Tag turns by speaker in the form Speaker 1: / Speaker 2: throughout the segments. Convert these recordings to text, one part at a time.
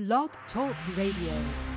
Speaker 1: Blog Talk Radio.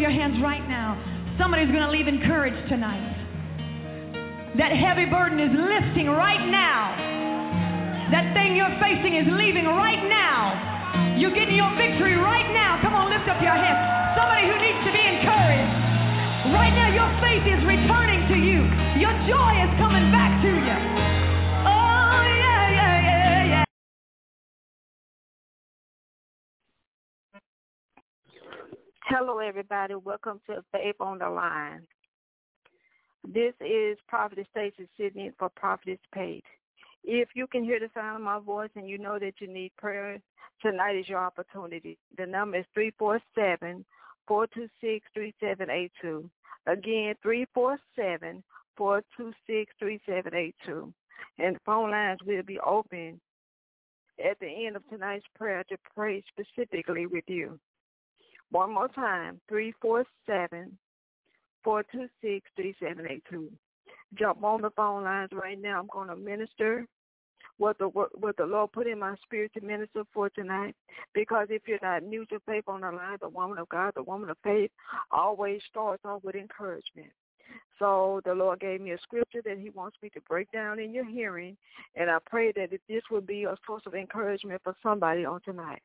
Speaker 2: Your hands right now?
Speaker 3: Somebody's going to leave encouraged tonight. That heavy burden is lifting right now. That thing you're facing is leaving right now. You're getting your victory right now. Come on, lift up your hands. Somebody who needs to be encouraged. Right now, your faith is returning to you. Your joy is coming
Speaker 4: Hello, everybody. Welcome to Faith on the Line. This is Prophetess Stacy in for Prophetess Pate. If you can hear the sound of my voice and you know that you need prayer, tonight is your opportunity. The number is 347 426 3782. Again, 347 426 3782. And the phone lines will be open at the end of tonight's prayer to pray specifically with you. One more time, 347 426 3782. Jump on the phone lines right now. I'm going to minister what the what the Lord put in my spirit to minister for tonight. Because if you're not new to faith on the line, the woman of God, the woman of faith, always starts off with encouragement. So the Lord gave me a scripture that He wants me to break down in your hearing, and I pray that this will be a source of encouragement for somebody on tonight.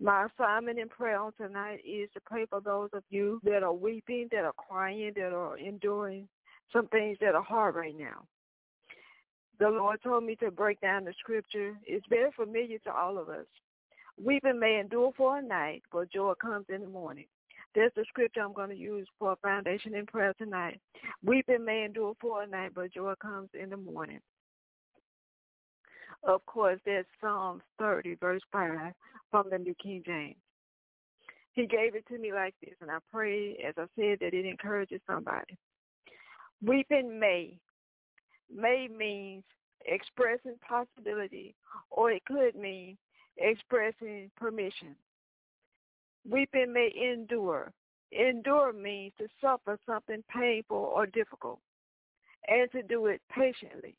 Speaker 4: My assignment in prayer on tonight is to pray for those of you that are weeping, that are crying, that are enduring some things that are hard right now. The Lord told me to break down the scripture. It's very familiar to all of us. Weeping may endure for a night, but joy comes in the morning. That's the scripture I'm going to use for a foundation in prayer tonight. Weeping may endure for a night, but joy comes in the morning. Of course, there's Psalms 30, verse 5 from the New King James. He gave it to me like this, and I pray, as I said, that it encourages somebody. Weeping may. May means expressing possibility, or it could mean expressing permission. Weeping may endure. Endure means to suffer something painful or difficult, and to do it patiently.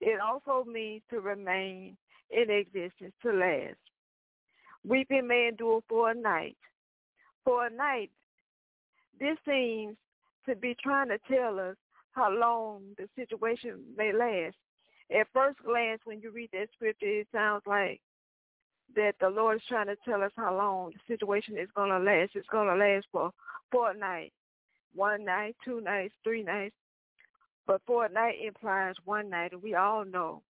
Speaker 4: It also means to remain in existence, to last. Weeping may endure for a night. For a night, this seems to be trying to tell us how long the situation may last. At first glance, when you read that scripture, it sounds like that the Lord is trying to tell us how long the situation is going to last. It's going to last for fortnight, one night, two nights, three nights. But fortnight implies one night, and we all know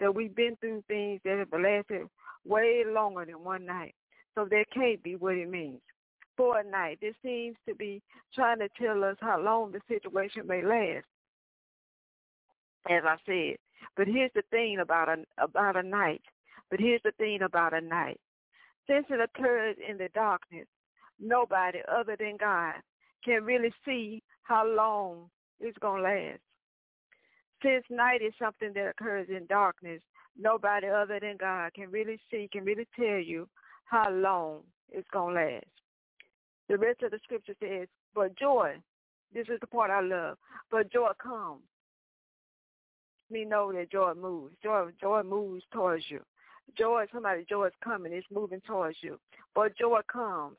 Speaker 4: that we've been through things that have lasted way longer than one night. So that can't be what it means. Fortnight. This seems to be trying to tell us how long the situation may last. As I said. But here's the thing about a about a night. But here's the thing about a night. Since it occurs in the darkness, nobody other than God can really see how long it's to last. Since night is something that occurs in darkness, nobody other than God can really see, can really tell you how long it's going to last. The rest of the scripture says, but joy, this is the part I love, but joy comes. Me know that joy moves. Joy, joy moves towards you. Joy, somebody, joy is coming. It's moving towards you. But joy comes.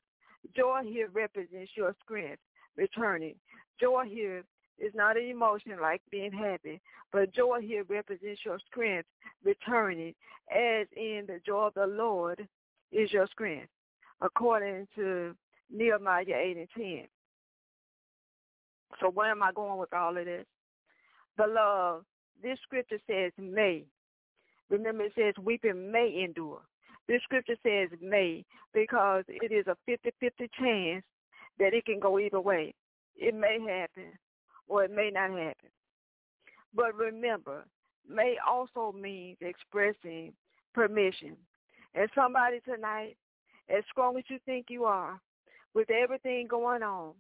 Speaker 4: Joy here represents your strength returning. Joy here is not an emotion like being happy, but joy here represents your strength returning, as in the joy of the Lord is your strength, according to Nehemiah 8 and 10. So where am I going with all of this? Beloved, this scripture says may. Remember it says weeping may endure. This scripture says may because it is a 50-50 chance that it can go either way. It may happen or it may not happen. But remember, may also means expressing permission. And somebody tonight, as strong as you think you are, with everything going on,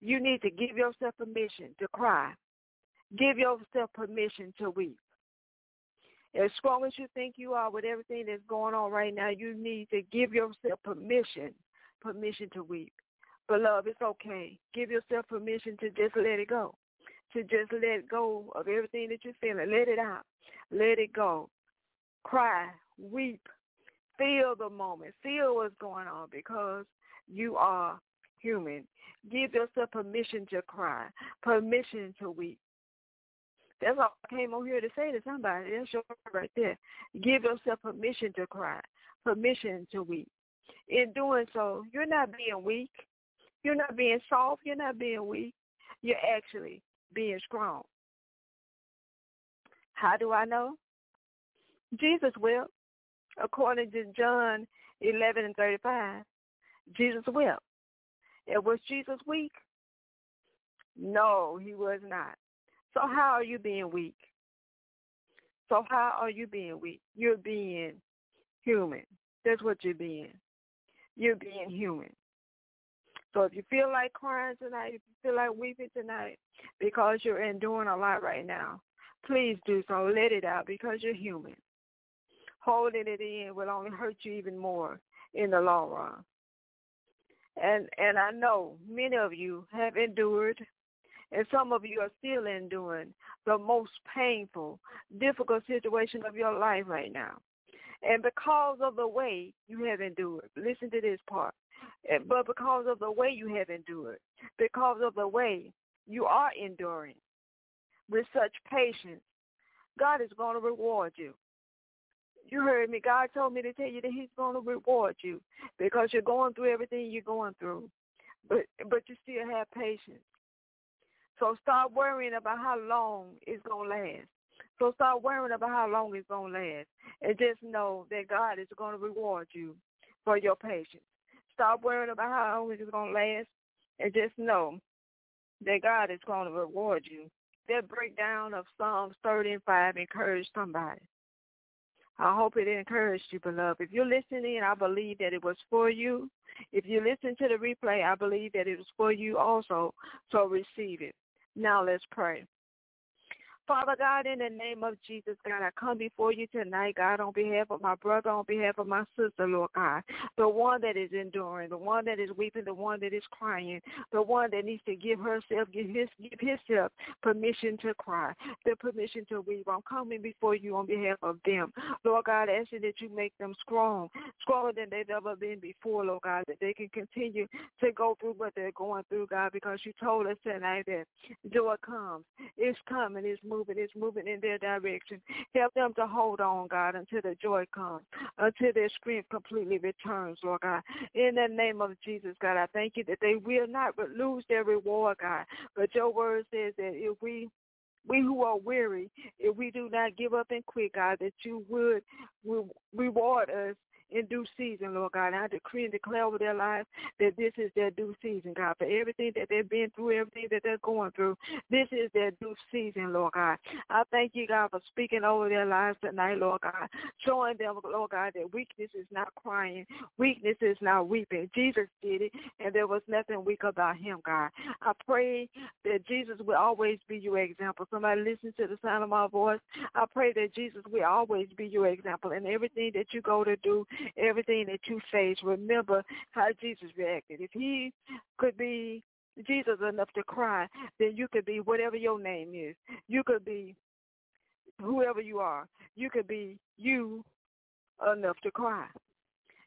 Speaker 4: you need to give yourself permission to cry. Give yourself permission to weep. As strong as you think you are with everything that's going on right now, you need to give yourself permission, permission to weep. Beloved, it's okay. Give yourself permission to just let it go. To just let go of everything that you're feeling. Let it out. Let it go. Cry. Weep. Feel the moment. Feel what's going on because you are human. Give yourself permission to cry. Permission to weep. That's all I came on here to say to somebody. That's your right there. Give yourself permission to cry. Permission to weep. In doing so, you're not being weak. You're not being soft. You're not being weak. You're actually being strong. How do I know? Jesus will. According to John 11 and 35, Jesus will. And was Jesus weak? No, he was not. So how are you being weak? So how are you being weak? You're being human. That's what you're being. You're being human. So if you feel like crying tonight, if you feel like weeping tonight because you're enduring a lot right now, please do so. Let it out because you're human. Holding it in will only hurt you even more in the long run. And and I know many of you have endured and some of you are still enduring the most painful, difficult situation of your life right now. And because of the way you have endured, listen to this part. But because of the way you have endured, because of the way you are enduring with such patience, God is going to reward you. You heard me. God told me to tell you that he's going to reward you because you're going through everything you're going through. But but you still have patience. So stop worrying about how long it's going to last. So stop worrying about how long it's going to last. And just know that God is going to reward you for your patience. Stop worrying about how long it's going to last. And just know that God is going to reward you. That breakdown of Psalms 30 and 5 encouraged somebody. I hope it encouraged you, beloved. If you're listening, I believe that it was for you. If you listen to the replay, I believe that it was for you also. So receive it. Now let's pray. Father God, in the name of Jesus, God, I come before you tonight, God, on behalf of my brother, on behalf of my sister, Lord God, the one that is enduring, the one that is weeping, the one that is crying, the one that needs to give herself, give his, give himself permission to cry, the permission to weep. I'm coming before you on behalf of them, Lord God, asking that you make them strong, stronger than they've ever been before, Lord God, that they can continue to go through what they're going through, God, because you told us tonight that joy comes, it's coming, it's moving, it's moving in their direction. Help them to hold on, God, until the joy comes, until their strength completely returns, Lord God. In the name of Jesus, God, I thank you that they will not lose their reward, God. But your word says that if we we who are weary, if we do not give up and quit, God, that you would reward us in due season, Lord God. I decree and declare over their lives that this is their due season, God. For everything that they've been through, everything that they're going through, this is their due season, Lord God. I thank you, God, for speaking over their lives tonight, Lord God. Showing them, Lord God, that weakness is not crying. Weakness is not weeping. Jesus did it, and there was nothing weak about him, God. I pray that Jesus will always be your example. Somebody listen to the sound of my voice. I pray that Jesus will always be your example in everything that you go to do, everything that you face. Remember how Jesus reacted. If he could be Jesus enough to cry, then you could be whatever your name is. You could be whoever you are. You could be you enough to cry.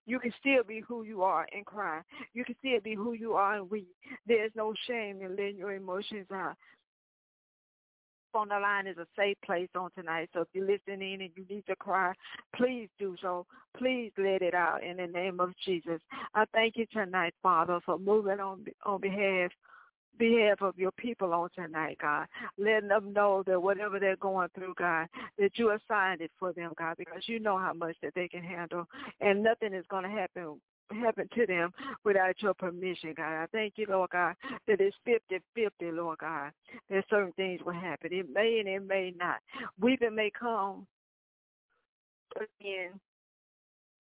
Speaker 4: You can still be who you are and cry. You can still be who you are and weep. There's no shame in letting your emotions out on the line is a safe place on tonight. So if you're listening and you need to cry, please do so. Please let it out in the name of Jesus. I thank you tonight, Father, for moving on on behalf behalf of your people on tonight, God. Letting them know that whatever they're going through, God, that you assigned it for them, God, because you know how much that they can handle. And nothing is going to happen happen to them without your permission, God. I thank you, Lord God, that it's 50-50, Lord God, that certain things will happen. It may and it may not. Weeping may come again,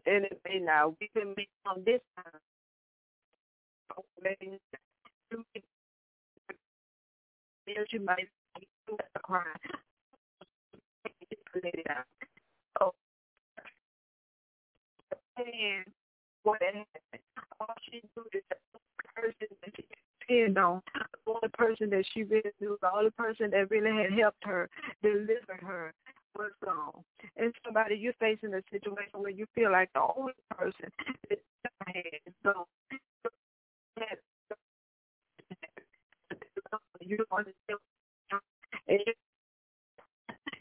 Speaker 4: and it may not. Weeping may come this time. You might cry. Oh, and what happened. All she do is person that she depend on, the only person that she really knew, the only person that really had helped her, delivered her was gone. And somebody, you're facing a situation where you feel like the only person that has gone. You don't understand. And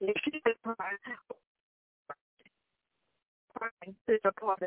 Speaker 4: if she is crying, crying of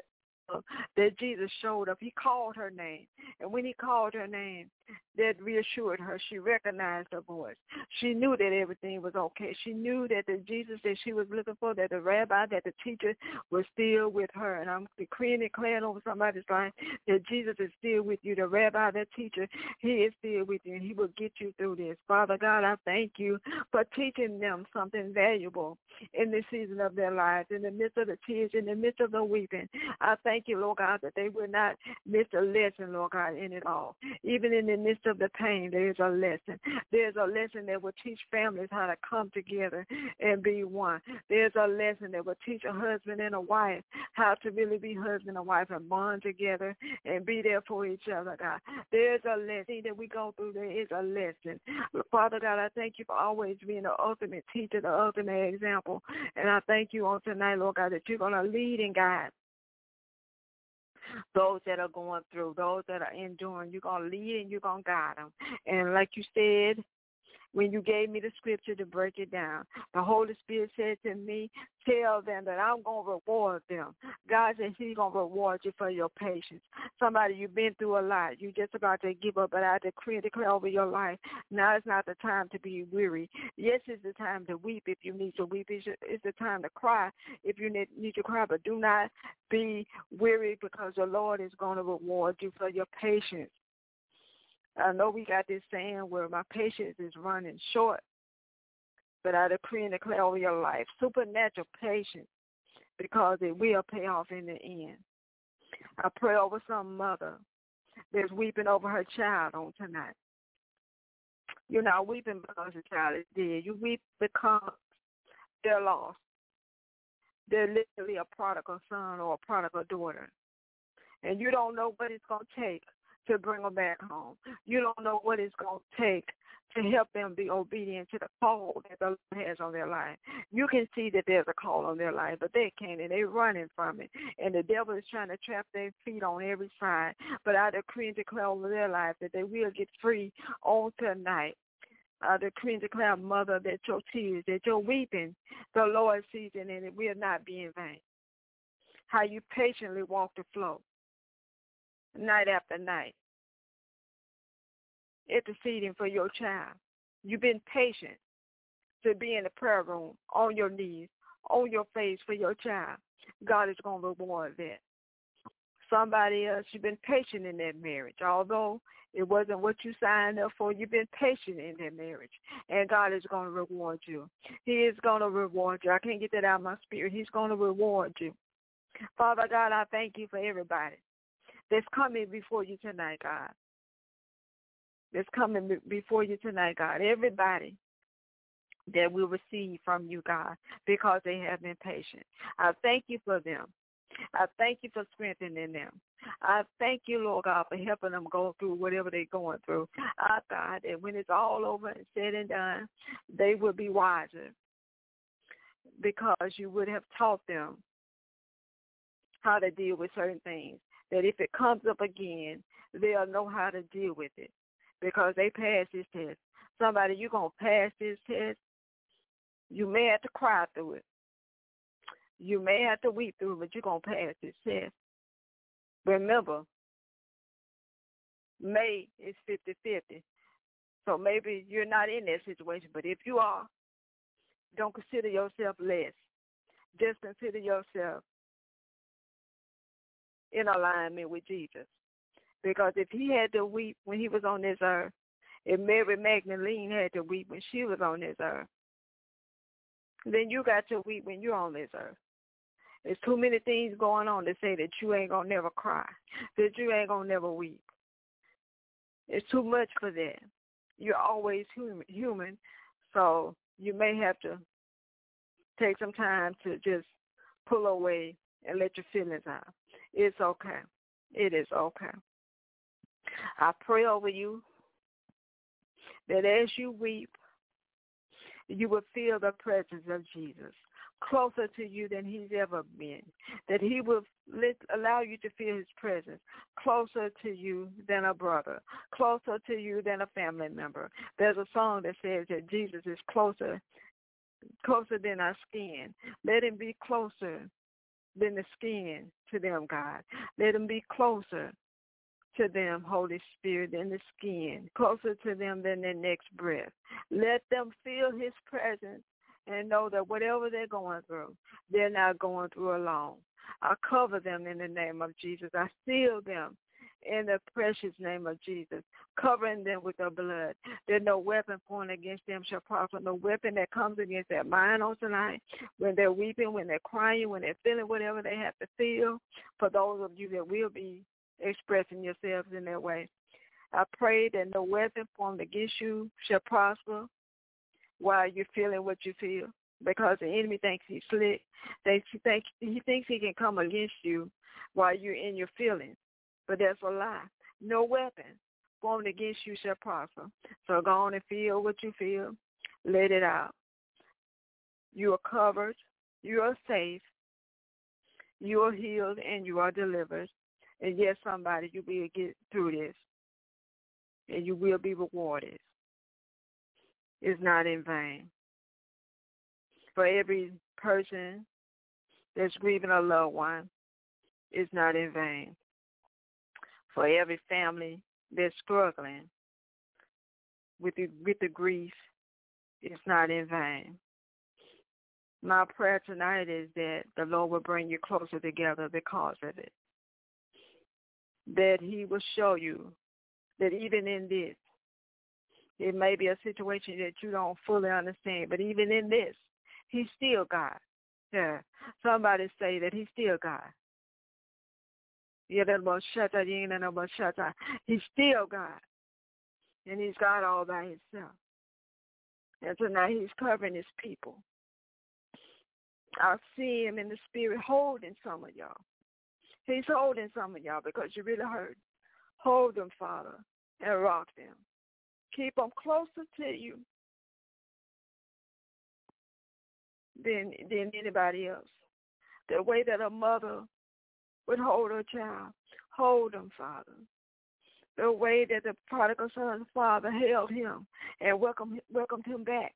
Speaker 4: that Jesus showed up. He called her name. And when he called her name, that reassured her. She recognized her voice. She knew that everything was okay. She knew that the Jesus that she was looking for, that the rabbi, that the teacher was still with her. And I'm decreeing and declaring over somebody's life that Jesus is still with you. The rabbi, that teacher, he is still with you and he will get you through this. Father God, I thank you for teaching them something valuable in this season of their lives, in the midst of the tears, in the midst of the weeping. I thank you, Lord God, that they will not miss a lesson, Lord God, in it all. Even in the midst of the pain, there is a lesson. There's a lesson that will teach families how to come together and be one. There's a lesson that will teach a husband and a wife how to really be husband and wife and bond together and be there for each other, God. There's a lesson that we go through. There is a lesson. Father God, I thank you for always being the ultimate teacher, the ultimate example. And I thank you on tonight, Lord God, that you're going to lead and guide those that are going through, those that are enduring. You're going to lead and you're going to guide them. And like you said, when you gave me the scripture to break it down. The Holy Spirit said to me, tell them that I'm going to reward them. God says he's going to reward you for your patience. Somebody, you've been through a lot. You're just about to give up, but I decree and declare over your life. Now is not the time to be weary. Yes, it's the time to weep if you need to weep. It's the time to cry if you need, need to cry, but do not be weary because the Lord is going to reward you for your patience. I know we got this saying where my patience is running short, but I decree and declare over your life supernatural patience because it will pay off in the end. I pray over some mother that's weeping over her child on tonight. You're not weeping because the child is dead. You weep because they're lost. They're literally a prodigal son or a prodigal daughter. And you don't know what it's going to take to bring them back home. You don't know what it's going to take to help them be obedient to the call that the Lord has on their life. You can see that there's a call on their life, but they can't, and they're running from it. And the devil is trying to trap their feet on every side. But I decree and declare over their life that they will get free on tonight. I decree declare, Mother, that your tears, that your weeping, the Lord sees it, and it will not be in vain. How you patiently walk the flow night after night, interceding for your child. You've been patient to be in the prayer room, on your knees, on your face for your child. God is going to reward that. Somebody else, you've been patient in that marriage. Although it wasn't what you signed up for, you've been patient in that marriage. And God is going to reward you. He is going to reward you. I can't get that out of my spirit. He's going to reward you. Father God, I thank you for everybody that's coming before you tonight, God. That's coming before you tonight, God. Everybody that will receive from you, God, because they have been patient. I thank you for them. I thank you for strengthening them. I thank you, Lord God, for helping them go through whatever they're going through. I thought that when it's all over and said and done, they will be wiser because you would have taught them how to deal with certain things that if it comes up again, they'll know how to deal with it because they passed this test. Somebody, you're going to pass this test. You may have to cry through it. You may have to weep through it, but you're going to pass this test. Remember, May is 50-50. So maybe you're not in that situation, but if you are, don't consider yourself less. Just consider yourself in alignment with Jesus. Because if he had to weep when he was on this earth, if Mary Magdalene had to weep when she was on this earth, then you got to weep when you're on this earth. There's too many things going on to say that you ain't gonna never cry, that you ain't gonna never weep. It's too much for that. You're always human, human, so you may have to take some time to just pull away and let your feelings out. It's okay. It is okay. I pray over you that as you weep, you will feel the presence of Jesus closer to you than he's ever been, that he will let, allow you to feel his presence closer to you than a brother, closer to you than a family member. There's a song that says that Jesus is closer, closer than our skin. Let him be closer than the skin to them, God. Let them be closer to them, Holy Spirit, than the skin, closer to them than their next breath. Let them feel his presence and know that whatever they're going through, they're not going through alone. I cover them in the name of Jesus. I seal them in the precious name of Jesus, covering them with the blood. There's no weapon pointed against them shall prosper. No weapon that comes against their mind on tonight when they're weeping, when they're crying, when they're feeling whatever they have to feel. For those of you that will be expressing yourselves in that way, I pray that no weapon formed against you shall prosper while you're feeling what you feel because the enemy thinks he's slick. They think he thinks he can come against you while you're in your feelings, but that's a lie. No weapon formed against you shall prosper. So go on and feel what you feel. Let it out. You are covered. You are safe. You are healed and you are delivered. And yes, somebody, you will get through this. And you will be rewarded It's not in vain. For every person that's grieving a loved one it's not in vain. For every family that's struggling with the, with the grief It's not in vain. My prayer tonight is that the Lord will bring you closer together because of it. That he will show you that even in this, it may be a situation that you don't fully understand, but even in this, he's still God. Yeah. Somebody say that he's still God. He's still God. And he's God all by himself. And tonight he's covering his people. I see him in the spirit holding some of y'all. He's holding some of y'all because you really hurt. Hold them, Father, and rock them. Keep them closer to you than than anybody else. The way that a mother would hold her child, hold them, Father. The way that the prodigal son's father held him and welcomed welcomed him back,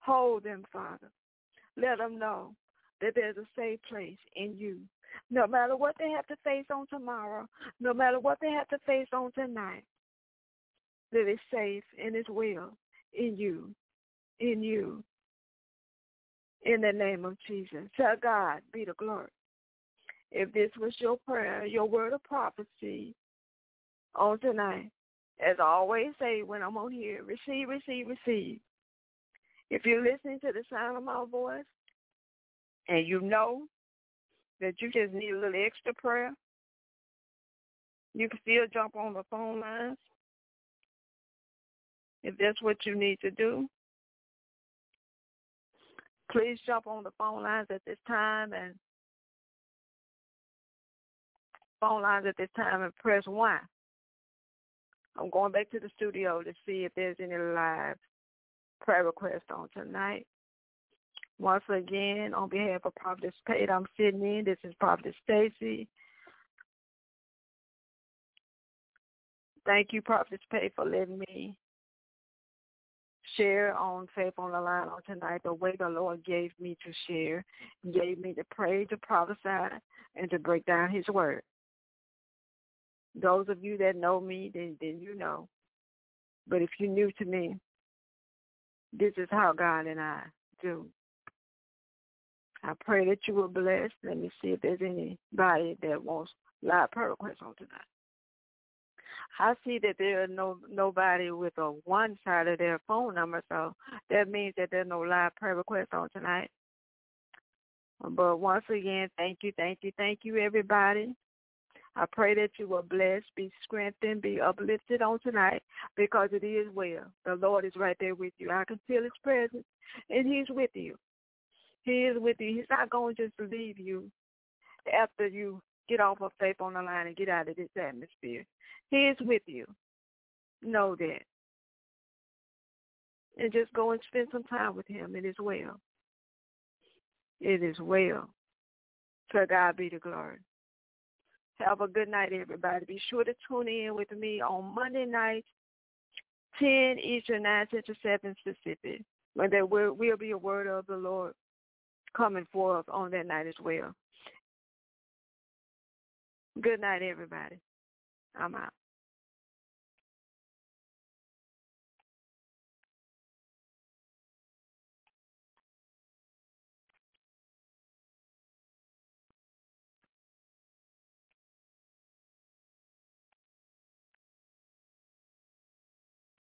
Speaker 4: hold them, Father. Let them know that there's a safe place in you. No matter what they have to face on tomorrow, no matter what they have to face on tonight, that is safe and is well in you, in you. In the name of Jesus. Tell God be the glory. If this was your prayer, your word of prophecy on tonight, as I always say when I'm on here, receive, receive, receive. If you're listening to the sound of my voice and you know that you just need a little extra prayer, you can still jump on the phone lines if that's what you need to do. Please jump on the phone lines at this time and phone lines at this time and press one. I'm going back to the studio to see if there's any live prayer requests on tonight. Once again, on behalf of Prophetess Pate, I'm sitting in. This is Prophet Stacy. Thank you, Prophetess Pate, for letting me share on Faith on the Line on tonight the way the Lord gave me to share, gave me to pray, to prophesy, and to break down his word. Those of you that know me, then, then you know. But if you're new to me, this is how God and I do. I pray that you will bless. Let me see if there's anybody that wants live prayer requests on tonight. I see that there are no nobody with a one side of their phone number, so that means that there's no live prayer request on tonight. But once again, thank you, thank you, thank you, everybody. I pray that you will bless, be strengthened, be uplifted on tonight because it is well. The Lord is right there with you. I can feel his presence and he's with you. He is with you. He's not going to just leave you after you Get off of faith on the line and get out of this atmosphere. He is with you. Know that. And just go and spend some time with him. It is well. It is well. To God be the glory. Have a good night, everybody. Be sure to tune in with me on Monday night, 10 Eastern, 9 Central, 7 Pacific. When there will, will be a word of the Lord coming forth on that night as well. Good night, everybody. I'm out.